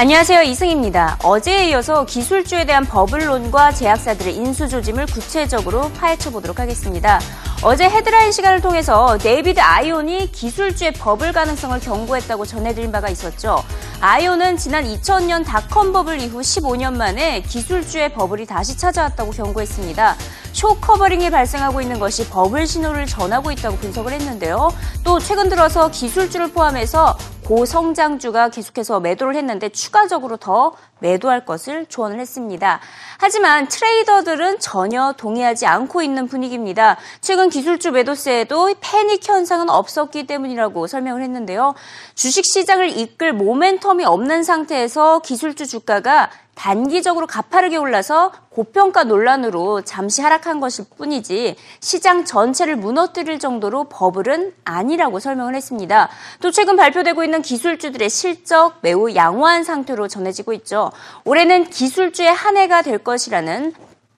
안녕하세요. 이승입니다. 어제에 이어서 기술주에 대한 버블론과 제약사들의 인수조짐을 구체적으로 파헤쳐 보도록 하겠습니다. 어제 헤드라인 시간을 통해서 데이비드 아인혼이 기술주의 버블 가능성을 경고했다고 전해드린 바가 있었죠. 아인혼은 지난 2000년 닷컴 버블 이후 15년 만에 기술주의 버블이 다시 찾아왔다고 경고했습니다. short covering이 발생하고 있는 것이 버블 신호를 전하고 있다고 분석을 했는데요. 또 최근 들어서 기술주를 포함해서 고성장주가 계속해서 매도를 했는데 추가적으로 더 매도할 것을 조언을 했습니다. 하지만 트레이더들은 전혀 동의하지 않고 있는 분위기입니다. 최근 기술주 매도세에도 패닉 현상은 없었기 때문이라고 설명을 했는데요. 주식 시장을 이끌 모멘텀이 없는 상태에서 기술주 주가가 단기적으로 가파르게 올라서 고평가 논란으로 잠시 하락한 것일 뿐이지 시장 전체를 무너뜨릴 정도로 버블은 아니라고 설명을 했습니다. 또 최근 발표되고 있는 기술주들의 실적 매우 양호한 상태로 전해지고 있죠. 올해는 기술주의 한 해가 될 것이라는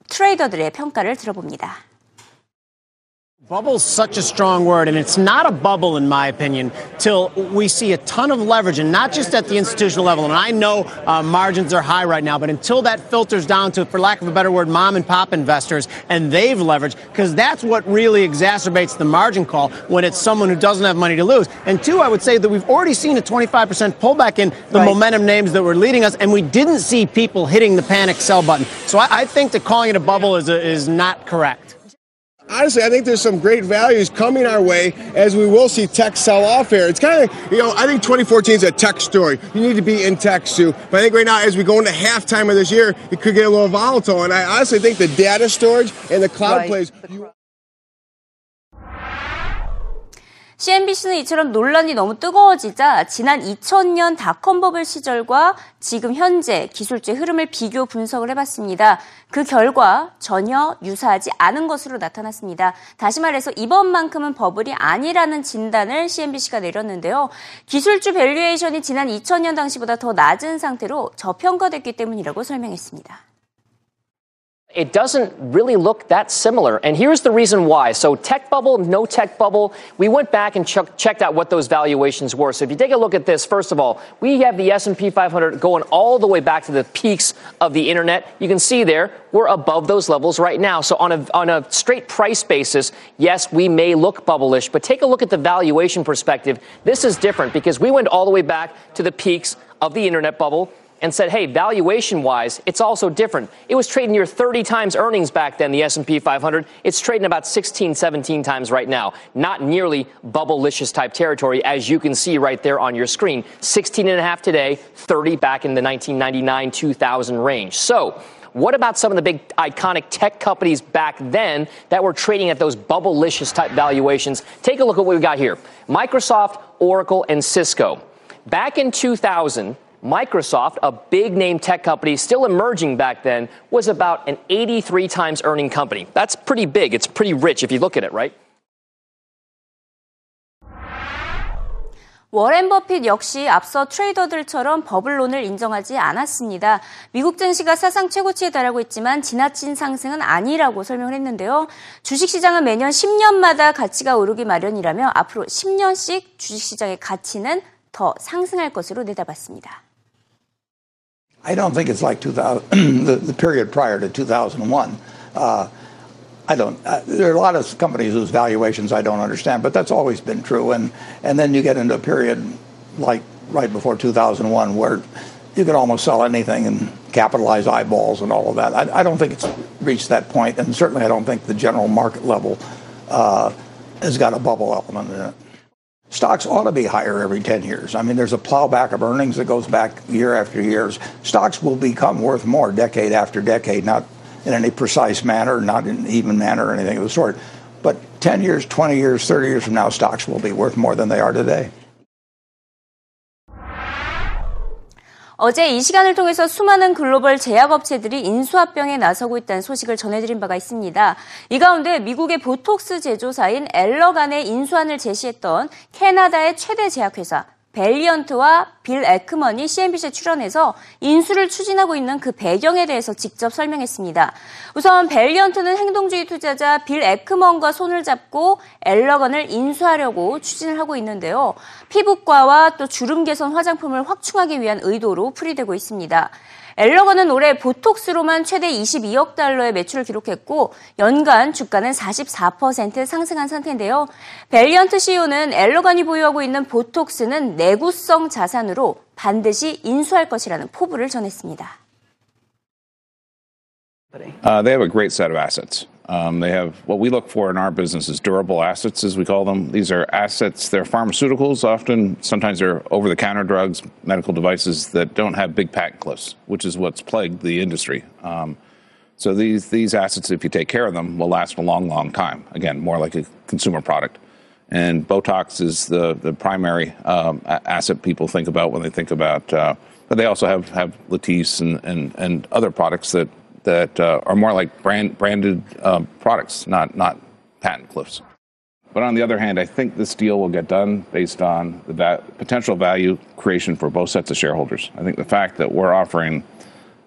트레이더들의 평가를 들어봅니다. Bubble's such a strong word, and it's not a bubble, in my opinion, till we see a ton of leverage, and not just at the institutional level. And I know uh, margins are high right now, but until that filters down to, for lack of a better word, mom and pop investors, and they've leveraged, because that's what really exacerbates the margin call when it's someone who doesn't have money to lose. And two, I would say that we've already seen a 25% pullback in the right. momentum names that were leading us, and we didn't see people hitting the panic sell button. So I, I think that calling it a bubble is, a, is not correct honestly, I think there's some great values coming our way as we will see tech sell off here. It's kind of, you know, I think 2014 is a tech story. You need to be in tech, Sue. But I think right now, as we go into halftime of this year, it could get a little volatile. And I honestly think the data storage and the cloud right. plays. CNBC는 이처럼 논란이 너무 뜨거워지자 지난 2000년 닷컴 버블 시절과 지금 현재 기술주의 흐름을 비교 분석을 해봤습니다. 그 결과 전혀 유사하지 않은 것으로 나타났습니다. 다시 말해서 이번만큼은 버블이 아니라는 진단을 CNBC가 내렸는데요. 기술주 밸류에이션이 지난 2000년 당시보다 더 낮은 상태로 저평가됐기 때문이라고 설명했습니다. It doesn't really look that similar. And here's the reason why. So tech bubble, no tech bubble. We went back and ch- checked out what those valuations were. So if you take a look at this, first of all, we have the S&P 500 going all the way back to the peaks of the internet. You can see there, we're above those levels right now. So on a, on a straight price basis, yes, we may look bubblish, but take a look at the valuation perspective. This is different because we went all the way back to the peaks of the internet bubble and said, hey, valuation wise, it's also different. It was trading near 30 times earnings back then, the S&P 500. It's trading about 16, 17 times right now. Not nearly bubble-licious type territory, as you can see right there on your screen. 16 and a half today, 30 back in the 1999, 2000 range. So, what about some of the big iconic tech companies back then that were trading at those bubble-licious type valuations? Take a look at what we got here. Microsoft, Oracle, and Cisco. Back in 2000, Microsoft, a big name tech company still emerging back then, was about an 83 times earning company. That's pretty big. It's pretty rich if you look at it, right? 워렌 버핏 역시 앞서 트레이더들처럼 버블론을 인정하지 않았습니다. 미국 증시가 사상 최고치에 달하고 있지만 지나친 상승은 아니라고 설명을 했는데요. 주식시장은 매년 10년마다 가치가 오르기 마련이라며 앞으로 10년씩 주식시장의 가치는 더 상승할 것으로 내다봤습니다. I don't think it's like 2000, the, the period prior to 2001. Uh, I don't. Uh, there are a lot of companies whose valuations I don't understand, but that's always been true. And and then you get into a period like right before 2001 where you could almost sell anything and capitalize eyeballs and all of that. I, I don't think it's reached that point, and certainly I don't think the general market level uh, has got a bubble element in it stocks ought to be higher every 10 years. I mean, there's a plowback of earnings that goes back year after years. Stocks will become worth more decade after decade, not in any precise manner, not in even manner or anything of the sort. But 10 years, 20 years, 30 years from now, stocks will be worth more than they are today. 어제 이 시간을 통해서 수많은 글로벌 제약업체들이 인수합병에 나서고 있다는 소식을 전해드린 바가 있습니다. 이 가운데 미국의 보톡스 제조사인 엘러간의 인수안을 제시했던 캐나다의 최대 제약회사 벨리언트와 빌 에크먼이 CNBC에 출연해서 인수를 추진하고 있는 그 배경에 대해서 직접 설명했습니다. 우선 벨리언트는 행동주의 투자자 빌 에크먼과 손을 잡고 엘러건을 인수하려고 추진을 하고 있는데요. 피부과와 또 주름 개선 화장품을 확충하기 위한 의도로 풀이되고 있습니다. 엘러건은 올해 보톡스로만 최대 22억 달러의 매출을 기록했고 연간 주가는 44% 상승한 상태인데요. 벨리언트 CEO는 엘러건이 보유하고 있는 보톡스는 내구성 자산으로 반드시 인수할 것이라는 포부를 전했습니다. Uh, they have a great set of assets. Um, they have what we look for in our business is durable assets, as we call them. These are assets, they're pharmaceuticals often. Sometimes they're over the counter drugs, medical devices that don't have big patent cliffs, which is what's plagued the industry. Um, so these, these assets, if you take care of them, will last a long, long time. Again, more like a consumer product. And Botox is the, the primary um, asset people think about when they think about, uh, but they also have, have Latisse and, and, and other products that that uh, are more like brand, branded uh, products, not, not patent cliffs. But on the other hand, I think this deal will get done based on the va- potential value creation for both sets of shareholders. I think the fact that we're offering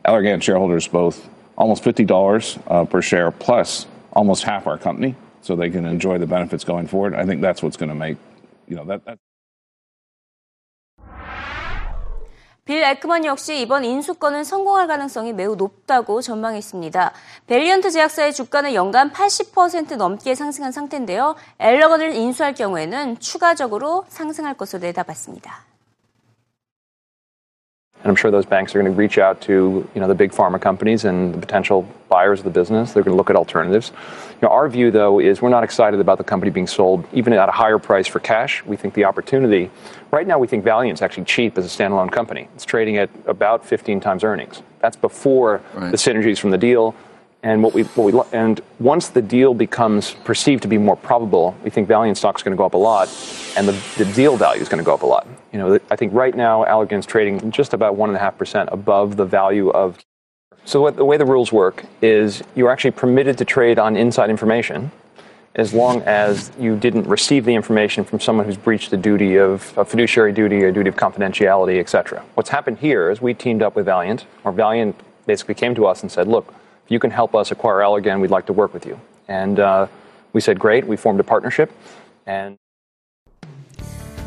Allergan shareholders both almost $50 uh, per share plus almost half our company so they can enjoy the benefits going forward, I think that's what's going to make, you know, that, that 빌 에크먼 역시 이번 인수권은 성공할 가능성이 매우 높다고 전망했습니다. 벨리언트 제약사의 주가는 연간 80% 넘게 상승한 상태인데요. 엘러건을 인수할 경우에는 추가적으로 상승할 것으로 내다봤습니다. And I'm sure those banks are going to reach out to you know the big pharma companies and the potential buyers of the business. They're going to look at alternatives. You know, our view, though, is we're not excited about the company being sold even at a higher price for cash. We think the opportunity right now we think Valiant's actually cheap as a standalone company. It's trading at about 15 times earnings. That's before right. the synergies from the deal. And what we, what we, and once the deal becomes perceived to be more probable, we think Valiant stock is going to go up a lot, and the, the deal value is going to go up a lot. You know, I think right now Allergan's trading just about one and a half percent above the value of. So what, the way the rules work is you're actually permitted to trade on inside information, as long as you didn't receive the information from someone who's breached the duty of a fiduciary duty or duty of confidentiality, etc. What's happened here is we teamed up with Valiant, or Valiant basically came to us and said, look, if you can help us acquire Allergan, we'd like to work with you. And uh, we said, great. We formed a partnership. And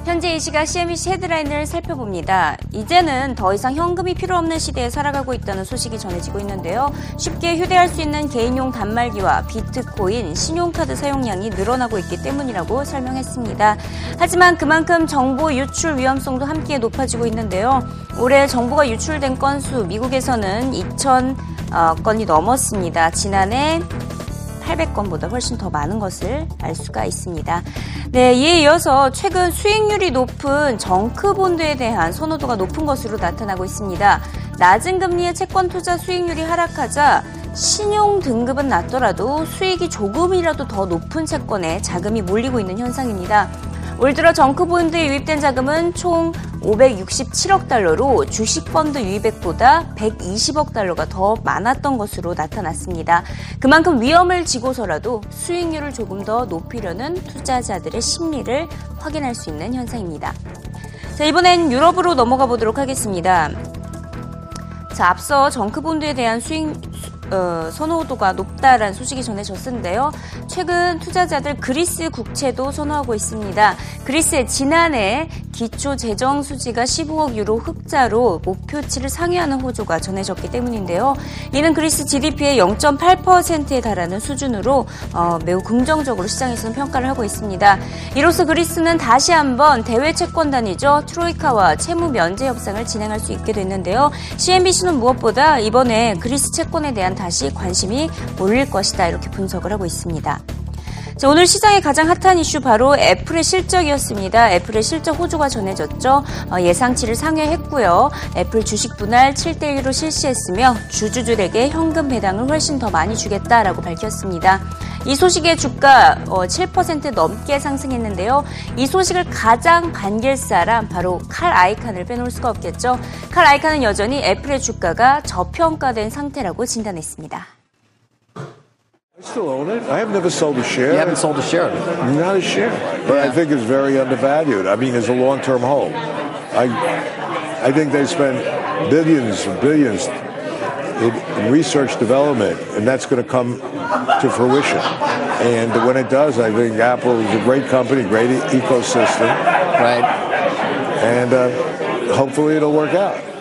현재 이 시각 CNBC 헤드라인을 살펴봅니다. 이제는 더 이상 현금이 필요 없는 시대에 살아가고 있다는 소식이 전해지고 있는데요. 쉽게 휴대할 수 있는 개인용 단말기와 비트코인, 신용카드 사용량이 늘어나고 있기 때문이라고 설명했습니다. 하지만 그만큼 정보 유출 위험성도 함께 높아지고 있는데요. 올해 정보가 유출된 건수 미국에서는 2천 어, 건이 넘었습니다. 지난해 800건보다 훨씬 더 많은 것을 알 수가 있습니다. 네, 이에 이어서 최근 수익률이 높은 정크 본드에 대한 선호도가 높은 것으로 나타나고 있습니다. 낮은 금리의 채권 투자 수익률이 하락하자 신용 등급은 낮더라도 수익이 조금이라도 더 높은 채권에 자금이 몰리고 있는 현상입니다. 올 들어 정크본드에 유입된 자금은 총 567억 달러로 주식펀드 유입액보다 120억 달러가 더 많았던 것으로 나타났습니다. 그만큼 위험을 지고서라도 수익률을 조금 더 높이려는 투자자들의 심리를 확인할 수 있는 현상입니다. 자, 이번엔 유럽으로 넘어가 보도록 하겠습니다. 자, 앞서 정크본드에 대한 수익, 어, 선호도가 높다라는 소식이 전해졌는데요. 최근 투자자들 그리스 국채도 선호하고 있습니다. 그리스의 지난해 기초 재정 수지가 15억 유로 흑자로 목표치를 상회하는 호조가 전해졌기 때문인데요. 이는 그리스 GDP의 0.8%에 달하는 수준으로 어, 매우 긍정적으로 시장에서는 평가를 하고 있습니다. 이로써 그리스는 다시 한번 대외 채권단이죠. 트로이카와 채무 면제 협상을 진행할 수 있게 됐는데요. CNBC는 무엇보다 이번에 그리스 채권에 대한 다시 관심이 몰릴 것이다 이렇게 분석을 하고 있습니다. 자, 오늘 시장의 가장 핫한 이슈 바로 애플의 실적이었습니다. 애플의 실적 호조가 전해졌죠. 어, 예상치를 상회했고요. 애플 주식 분할 7대1로 실시했으며 주주들에게 현금 배당을 훨씬 더 많이 주겠다라고 밝혔습니다. 이 소식에 주가 7% 어, 넘게 상승했는데요. 이 소식을 가장 반길 사람 바로 칼 아이칸을 빼놓을 수가 없겠죠. 칼 아이칸은 여전히 애플의 주가가 저평가된 상태라고 진단했습니다. I still own it. I have never sold a share. You haven't sold a share. Not a share. But yeah. I think it's very undervalued. I mean, as a long-term hold. I, I think they spent billions and billions in, research development, and that's going to come to fruition. And when it does, I think Apple is a great company, great e- ecosystem, Right. and uh, hopefully it'll work out.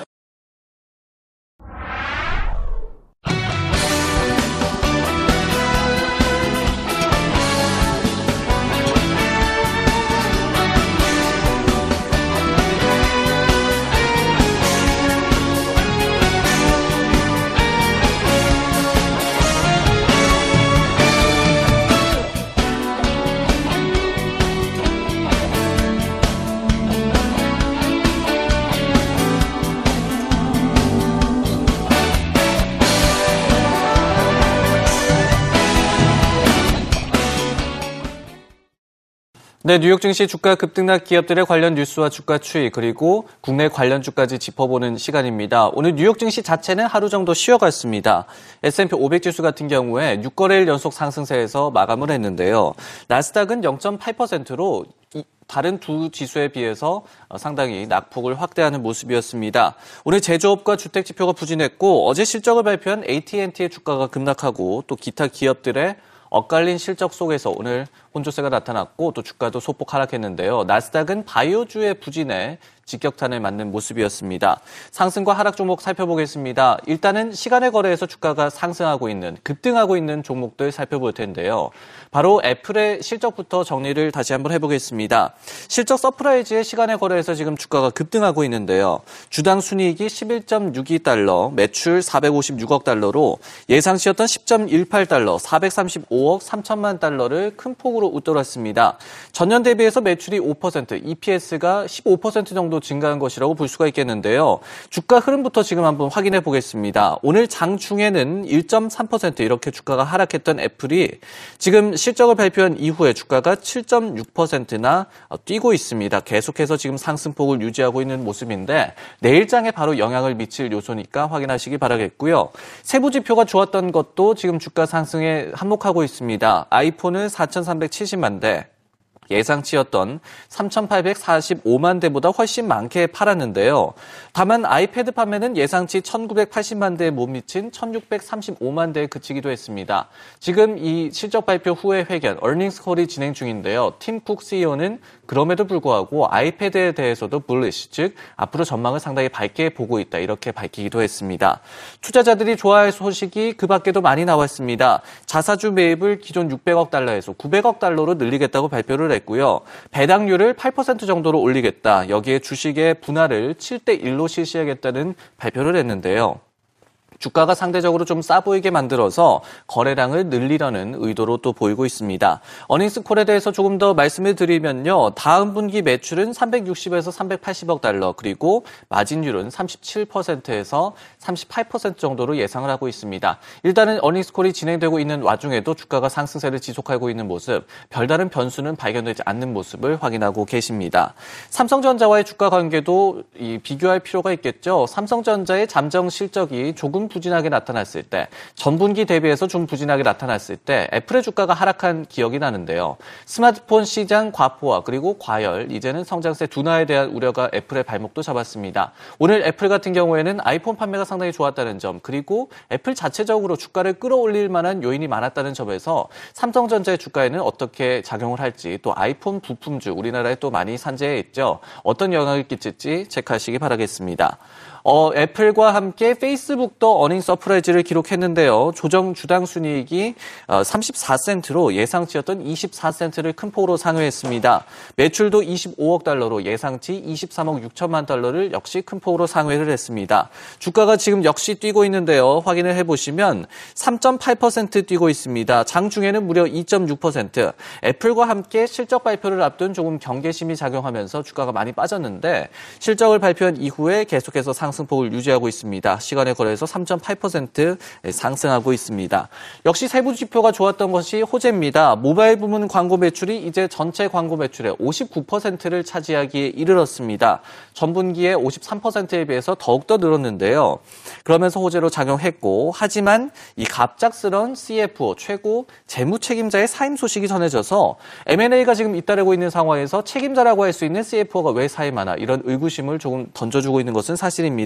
네, 뉴욕 증시 주가 급등락 기업들의 관련 뉴스와 주가 추이 그리고 국내 관련 주까지 짚어보는 시간입니다. 오늘 뉴욕 증시 자체는 하루 정도 쉬어갔습니다. S&P 500 지수 같은 경우에 6거래일 연속 상승세에서 마감을 했는데요. 나스닥은 0.8%로 다른 두 지수에 비해서 상당히 낙폭을 확대하는 모습이었습니다. 오늘 제조업과 주택 지표가 부진했고 어제 실적을 발표한 AT&T의 주가가 급락하고 또 기타 기업들의 엇갈린 실적 속에서 오늘 혼조세가 나타났고 또 주가도 소폭 하락했는데요. 나스닥은 바이오주의 부진에 직격탄을 맞는 모습이었습니다. 상승과 하락 종목 살펴보겠습니다. 일단은 시간외 거래에서 주가가 상승하고 있는, 급등하고 있는 종목들 살펴볼 텐데요. 바로 애플의 실적부터 정리를 다시 한번 해보겠습니다. 실적 surprise에 시간외 거래에서 지금 주가가 급등하고 있는데요. 주당 순이익이 11.62달러, 매출 456억 달러로 예상치였던 10.18달러, 435억 3천만 달러를 큰 폭으로 웃돌았습니다. 전년 대비해서 매출이 5%, EPS가 15% 정도 증가한 것이라고 볼 수가 있겠는데요. 주가 흐름부터 지금 한번 확인해 보겠습니다. 오늘 장 중에는 1.3% 이렇게 주가가 하락했던 애플이 지금 실적을 발표한 이후에 주가가 7.6%나 뛰고 있습니다. 계속해서 지금 상승폭을 유지하고 있는 모습인데 내일장에 바로 영향을 미칠 요소니까 확인하시기 바라겠고요. 세부 지표가 좋았던 것도 지금 주가 상승에 한몫하고 있습니다. 아이폰은 4,370만 대, 예상치였던 3,845만 대보다 훨씬 많게 팔았는데요. 다만 아이패드 판매는 예상치 1,980만 대에 못 미친 1,635만 대에 그치기도 했습니다. 지금 이 실적 발표 후의 회견, 어닝스 콜이 진행 중인데요. 팀쿡 CEO는 그럼에도 불구하고 아이패드에 대해서도 bullish, 즉 앞으로 전망을 상당히 밝게 보고 있다 이렇게 밝히기도 했습니다. 투자자들이 좋아할 소식이 그 밖에도 많이 나왔습니다. 자사주 매입을 기존 600억 달러에서 900억 달러로 늘리겠다고 발표를 했고요. 배당률을 8% 정도로 올리겠다. 여기에 주식의 분할을 7대 1로 실시하겠다는 발표를 했는데요. 주가가 상대적으로 좀 싸 보이게 만들어서 거래량을 늘리려는 의도로 또 보이고 있습니다. 어닝스 콜에 대해서 조금 더 말씀을 드리면요. 다음 분기 매출은 360에서 380억 달러, 그리고 마진율은 37%에서 38% 정도로 예상을 하고 있습니다. 일단은 어닝스 콜이 진행되고 있는 와중에도 주가가 상승세를 지속하고 있는 모습, 별다른 변수는 발견되지 않는 모습을 확인하고 계십니다. 삼성전자와의 주가 관계도 비교할 필요가 있겠죠. 삼성전자의 잠정 실적이 조금 부진하게 나타났을 때, 전분기 대비해서 좀 부진하게 나타났을 때 애플의 주가가 하락한 기억이 나는데요. 스마트폰 시장 과포화 그리고 과열, 이제는 성장세 둔화에 대한 우려가 애플의 발목도 잡았습니다. 오늘 애플 같은 경우에는 아이폰 판매가 상당히 좋았다는 점, 그리고 애플 자체적으로 주가를 끌어올릴 만한 요인이 많았다는 점에서 삼성전자의 주가에는 어떻게 작용을 할지, 또 아이폰 부품주 우리나라에 또 많이 산재해 있죠. 어떤 영향을 끼칠지 체크하시기 바라겠습니다. 어, 애플과 함께 페이스북도 earning surprise를 기록했는데요. 조정 주당 순이익이 34센트로 예상치였던 24센트를 큰 폭으로 상회했습니다. 매출도 25억 달러로 예상치 23억 6천만 달러를 역시 큰 폭으로 상회를 했습니다. 주가가 지금 역시 뛰고 있는데요. 확인을 해보시면 3.8% 뛰고 있습니다. 장 중에는 무려 2.6%. 애플과 함께 실적 발표를 앞둔 조금 경계심이 작용하면서 주가가 많이 빠졌는데 실적을 발표한 이후에 계속해서 상승 상승폭을 유지하고 있습니다. 시간에 걸해서 3.8% 상승하고 있습니다. 역시 세부 지표가 좋았던 것이 호재입니다. 모바일 부문 광고 매출이 이제 전체 광고 매출의 59%를 차지하기에 이르렀습니다. 전분기에 53%에 비해서 더욱더 늘었는데요. 그러면서 호재로 작용했고 하지만 이 갑작스런 CFO 최고 재무 책임자의 사임 소식이 전해져서 M&A가 지금 잇따르고 있는 상황에서 책임자라고 할 수 있는 CFO가 왜 사임하나 이런 의구심을 조금 던져주고 있는 것은 사실입니다.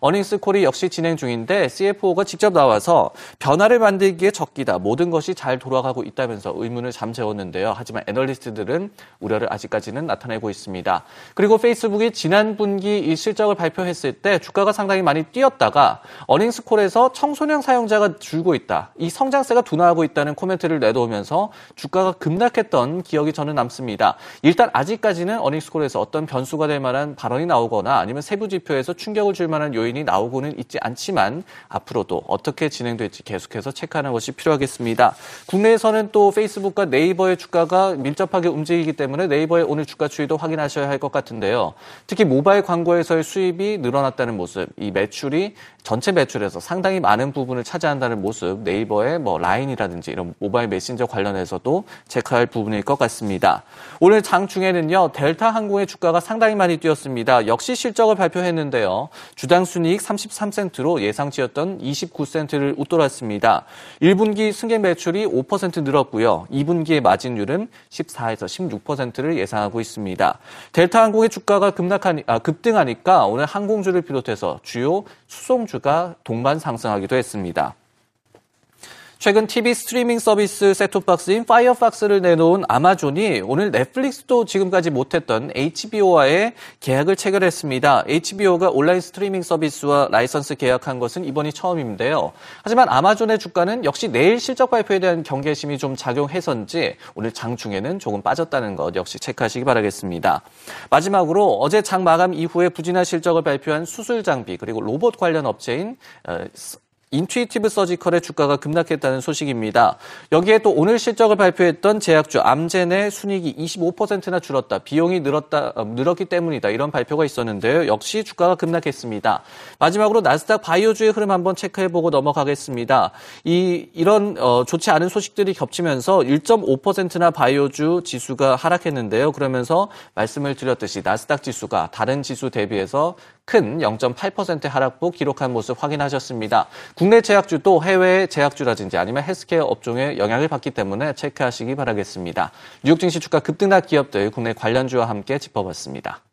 어닝스 콜이 역시 진행 중인데 CFO가 직접 나와서 변화를 만들기에 적기다. 모든 것이 잘 돌아가고 있다면서 의문을 잠재웠는데요. 하지만 애널리스트들은 우려를 아직까지는 나타내고 있습니다. 그리고 페이스북이 지난 분기 이 실적을 발표했을 때 주가가 상당히 많이 뛰었다가 어닝스 콜에서 청소년 사용자가 줄고 있다. 이 성장세가 둔화하고 있다는 코멘트를 내놓으면서 주가가 급락했던 기억이 저는 남습니다. 일단 아직까지는 어닝스콜에서 어떤 변수가 될 만한 발언이 나오거나 아니면 세부 지표에서 충격 을 줄 만한 요인이 나오고는 있지 않지만 앞으로도 어떻게 진행될지 계속해서 체크하는 것이 필요하겠습니다. 국내에서는 또 페이스북과 네이버의 주가가 밀접하게 움직이기 때문에 네이버의 오늘 주가 추이도 확인하셔야 할 것 같은데요. 특히 모바일 광고에서의 수입이 늘어났다는 모습, 이 매출이 전체 매출에서 상당히 많은 부분을 차지한다는 모습, 네이버의 뭐 라인이라든지 이런 모바일 메신저 관련해서도 체크할 부분일 것 같습니다. 오늘 장 중에는요, 델타 항공의 주가가 상당히 많이 뛰었습니다. 역시 실적을 발표했는데요. 주당 순이익 33센트로 예상치였던 29센트를 웃돌았습니다. 1분기 승객 매출이 5% 늘었고요. 2분기의 마진율은 14에서 16%를 예상하고 있습니다. 델타 항공의 주가가 급락하니, 아, 급등하니까 오늘 항공주를 비롯해서 주요 수송주가 동반 상승하기도 했습니다. 최근 TV 스트리밍 서비스 셋톱박스인 파이어박스를 내놓은 아마존이 오늘 넷플릭스도 지금까지 못했던 HBO와의 계약을 체결했습니다. HBO가 온라인 스트리밍 서비스와 라이선스 계약한 것은 이번이 처음인데요. 하지만 아마존의 주가는 역시 내일 실적 발표에 대한 경계심이 좀 작용해서인지 오늘 장 중에는 조금 빠졌다는 것 역시 체크하시기 바라겠습니다. 마지막으로 어제 장 마감 이후에 부진한 실적을 발표한 수술 장비 그리고 로봇 관련 업체인 어, 인투이티브 서지컬의 주가가 급락했다는 소식입니다. 여기에 또 오늘 실적을 발표했던 제약주 암젠의 순이익이 25%나 줄었다. 비용이 늘었다, 어, 늘었기 때문이다. 이런 발표가 있었는데요. 역시 주가가 급락했습니다. 마지막으로 나스닥 바이오주의 흐름 한번 체크해 보고 넘어가겠습니다. 이, 이런 어, 좋지 않은 소식들이 겹치면서 1.5%나 바이오주 지수가 하락했는데요. 그러면서 말씀을 드렸듯이 나스닥 지수가 다른 지수 대비해서 큰 0.8% 하락폭 기록한 모습 확인하셨습니다. 국내 제약주도 해외 제약주라든지 아니면 헬스케어 업종에 영향을 받기 때문에 체크하시기 바라겠습니다. 뉴욕 증시 주가 급등락 기업들 국내 관련주와 함께 짚어봤습니다.